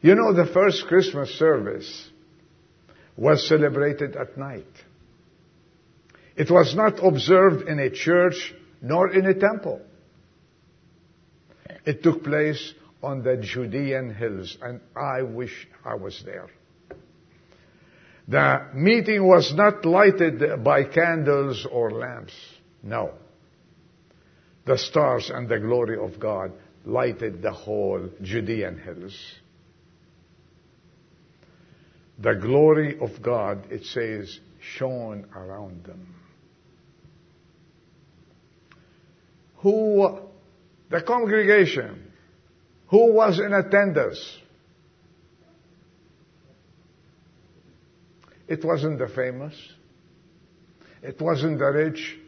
You know, the first Christmas service was celebrated at night. It was not observed in a church nor in a temple. It took place on the Judean hills, and I wish I was there. The meeting was not lighted by candles or lamps. No. The stars and the glory of God lighted the whole Judean hills. The glory of God, it says, shone around them. Who, the congregation, who was in attendance? It wasn't the famous. It wasn't the rich.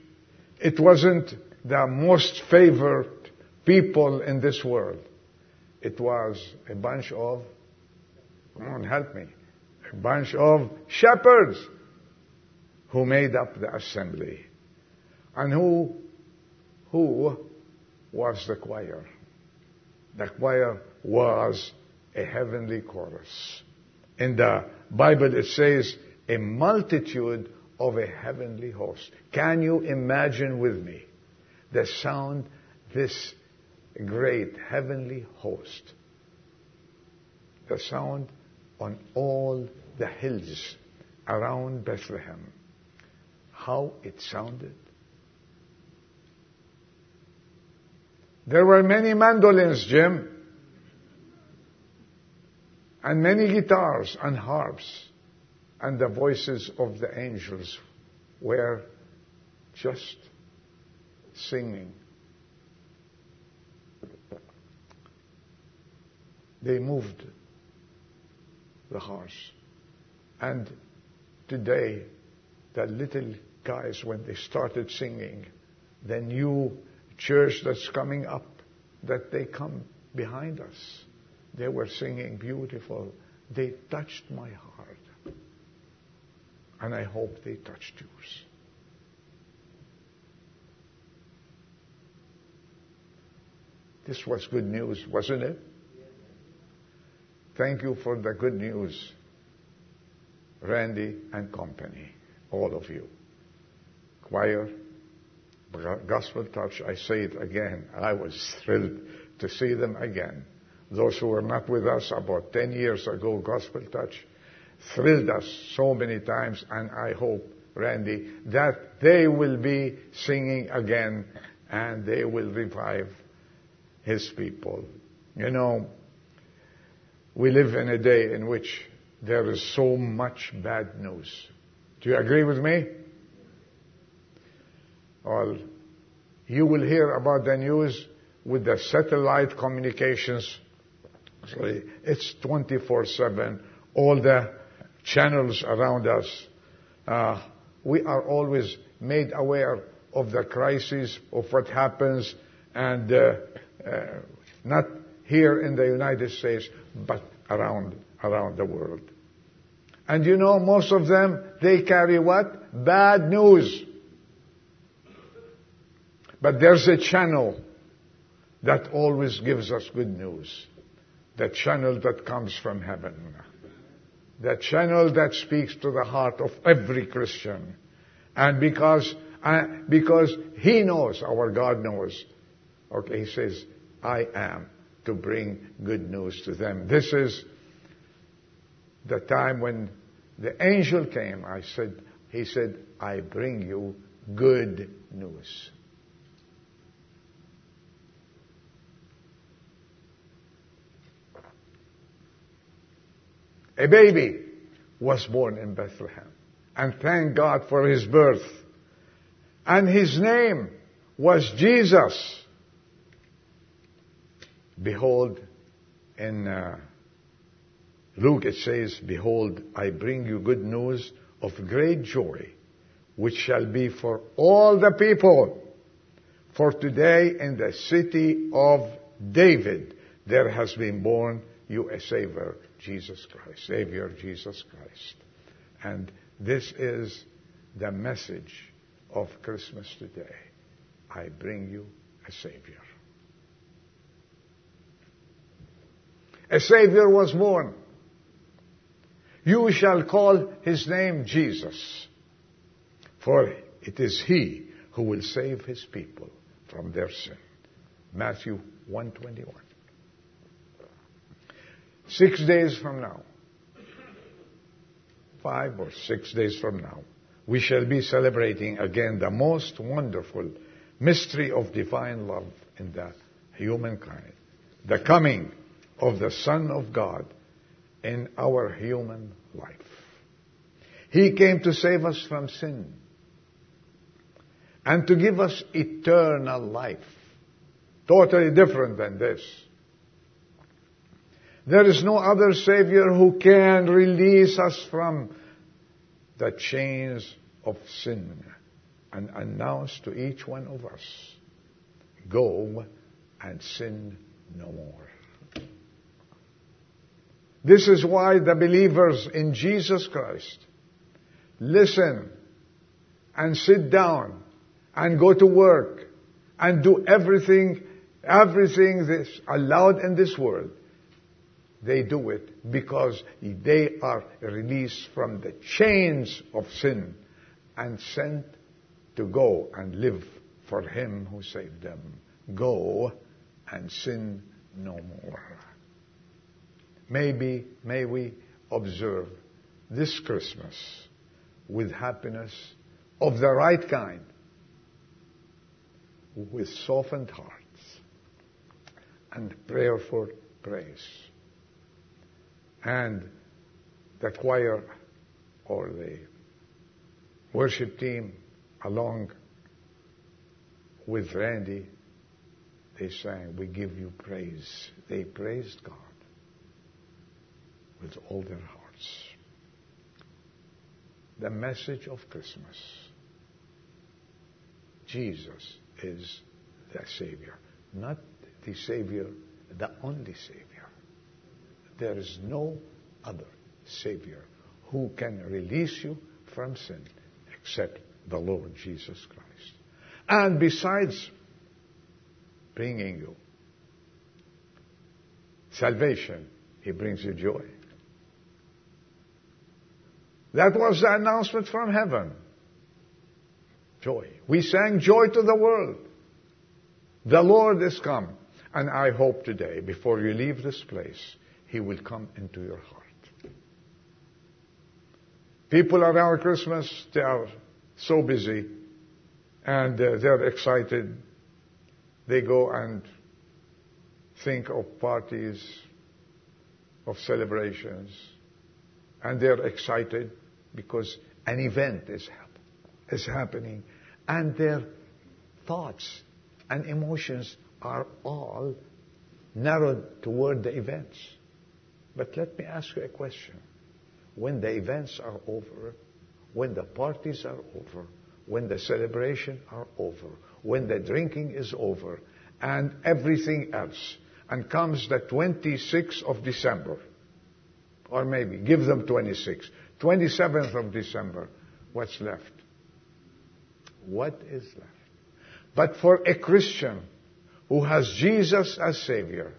It wasn't the most favored people in this world. It was a bunch of, come on, help me, bunch of shepherds who made up the assembly. And who, who was the choir? The choir was a heavenly chorus. In the Bible it says, a multitude of a heavenly host. Can you imagine with me the sound this great heavenly host? The sound on all the hills around Bethlehem. How it sounded. There were many mandolins, Jim, and many guitars and harps and the voices of the angels were just singing. They moved the hearts. And today, the little guys, when they started singing, the new church that's coming up, that they come behind us, they were singing beautiful. They touched my heart. And I hope they touched yours. This was good news, wasn't it? Thank you for the good news, Randy and company, all of you. Choir, Gospel Touch, I say it again. I was thrilled to see them again. Those who were not with us about 10 years ago, Gospel Touch, thrilled us so many times, and I hope, Randy, that they will be singing again and they will revive his people. You know, we live in a day in which there is so much bad news. Do you agree with me? Well, you will hear about the news with the satellite communications. It's 24-7. All the channels around us, uh, we are always made aware of the crisis, of what happens, and uh, uh, not here in the United States, but around around the world. And you know, most of them they carry what? Bad news. But there's a channel that always gives us good news. The channel that comes from heaven the channel that speaks to the heart of every Christian. And because, uh, because He knows, our God knows, okay, He says, I am to bring good news to them. This is the time when the angel came. I said, He said, I bring you good news. A baby was born in Bethlehem. And thank God for his birth. And his name was Jesus. Behold, in uh, Luke it says, Behold, I bring you good news of great joy, which shall be for all the people. For today in the city of David there has been born you a Savior, Jesus Christ, Savior Jesus Christ. And this is the message of Christmas today. I bring you a Savior. A Savior was born. You shall call his name Jesus, for it is he who will save his people from their sin. Matthew 121. Six days from now, five or six days from now, we shall be celebrating again the most wonderful mystery of divine love in the humankind. The coming of the Son of God in our human life. He came to save us from sin and to give us eternal life. Totally different than this. There is no other Savior who can release us from the chains of sin and announce to each one of us, go and sin no more. This is why the believers in Jesus Christ listen and sit down and go to work and do everything, everything that's allowed in this world. They do it because they are released from the chains of sin and sent to go and live for Him who saved them. Go and sin no more. Maybe, may we observe this Christmas with happiness of the right kind, with softened hearts and prayerful praise. And the choir or the worship team along with Randy, they sang, We give you praise. They praised God with all their hearts. The message of Christmas Jesus is the Savior. Not the Savior, the only Savior. There is no other Savior who can release you from sin except the Lord Jesus Christ. And besides bringing you salvation, He brings you joy. That was the announcement from heaven. Joy. We sang joy to the world. The Lord is come. And I hope today, before you leave this place, He will come into your heart. People around Christmas, they are so busy and uh, they're excited. They go and think of parties, of celebrations, and they're excited because an event is, hap- is happening, and their thoughts and emotions are all narrowed toward the events. But let me ask you a question. When the events are over, when the parties are over, when the celebration are over, when the drinking is over, and everything else, and comes the 26th of December, or maybe give them 26, 27th of December, what's left? What is left? But for a Christian who has Jesus as Savior,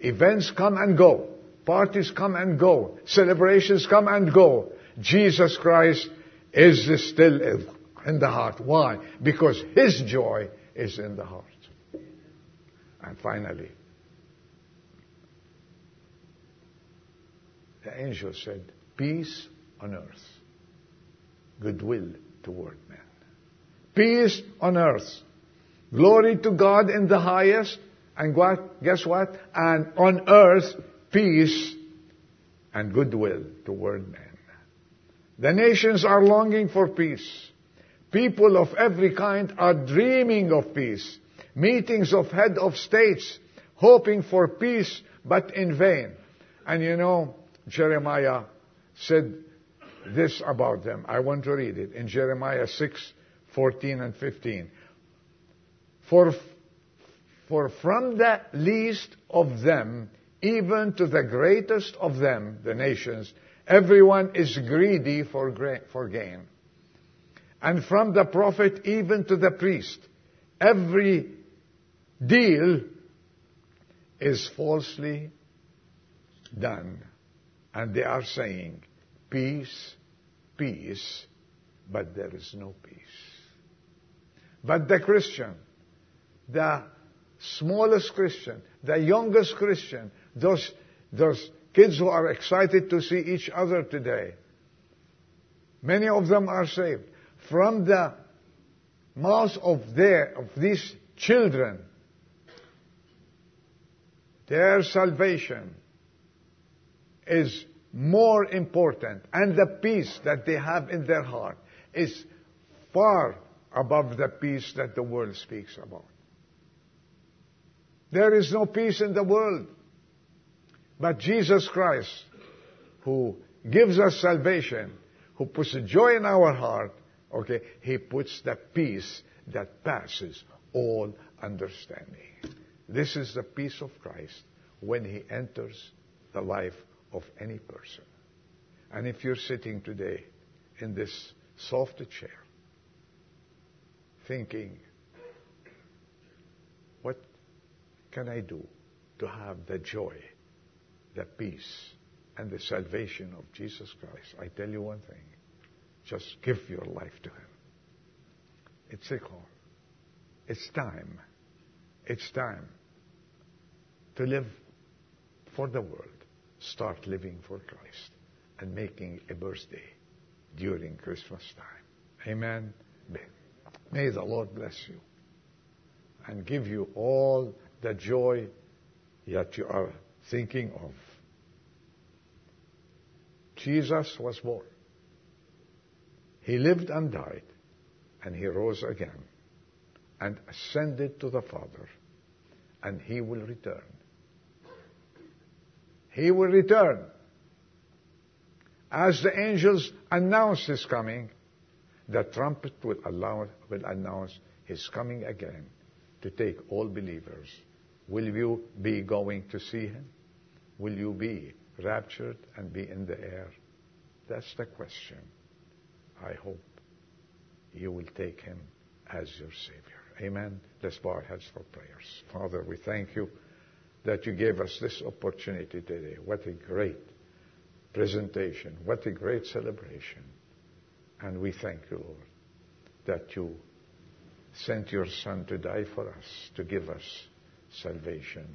events come and go, parties come and go, celebrations come and go. Jesus Christ is still in the heart. Why? Because His joy is in the heart. And finally, the angel said, Peace on earth, goodwill toward men. Peace on earth. Glory to God in the highest. And what? Guess what? And on earth, peace and goodwill toward men. The nations are longing for peace. People of every kind are dreaming of peace. Meetings of head of states hoping for peace, but in vain. And you know, Jeremiah said this about them. I want to read it in Jeremiah 6, 14 and 15. For, for from the least of them, even to the greatest of them, the nations, Everyone is greedy for, for gain. And from the prophet even to the priest, every deal is falsely done. And they are saying, peace, peace, but there is no peace. But the Christian, the smallest Christian, the youngest Christian, those, those kids who are excited to see each other today, many of them are saved. From the mouth of their, of these children, their salvation is more important and the peace that they have in their heart is far above the peace that the world speaks about. There is no peace in the world. But Jesus Christ, who gives us salvation, who puts joy in our heart, okay, He puts the peace that passes all understanding. This is the peace of Christ when He enters the life of any person. And if you're sitting today in this soft chair, thinking, what can I do to have the joy, the peace, and the salvation of Jesus Christ? I tell you one thing. Just give your life to Him. It's a call. It's time. It's time to live for the world. Start living for Christ and making a birthday during Christmas time. Amen. May the Lord bless you and give you all the joy that you are thinking of. Jesus was born. He lived and died, and he rose again and ascended to the Father, and he will return. He will return. As the angels announce his coming, the trumpet will, allow, will announce his coming again to take all believers. Will you be going to see him? Will you be raptured and be in the air? That's the question. I hope you will take him as your Savior. Amen. Let's bow our heads for prayers. Father, we thank you that you gave us this opportunity today. What a great presentation. What a great celebration. And we thank you, Lord, that you sent your Son to die for us, to give us salvation,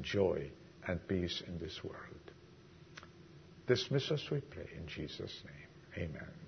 joy, and peace in this world. Dismiss us, we pray, in Jesus' name. Amen.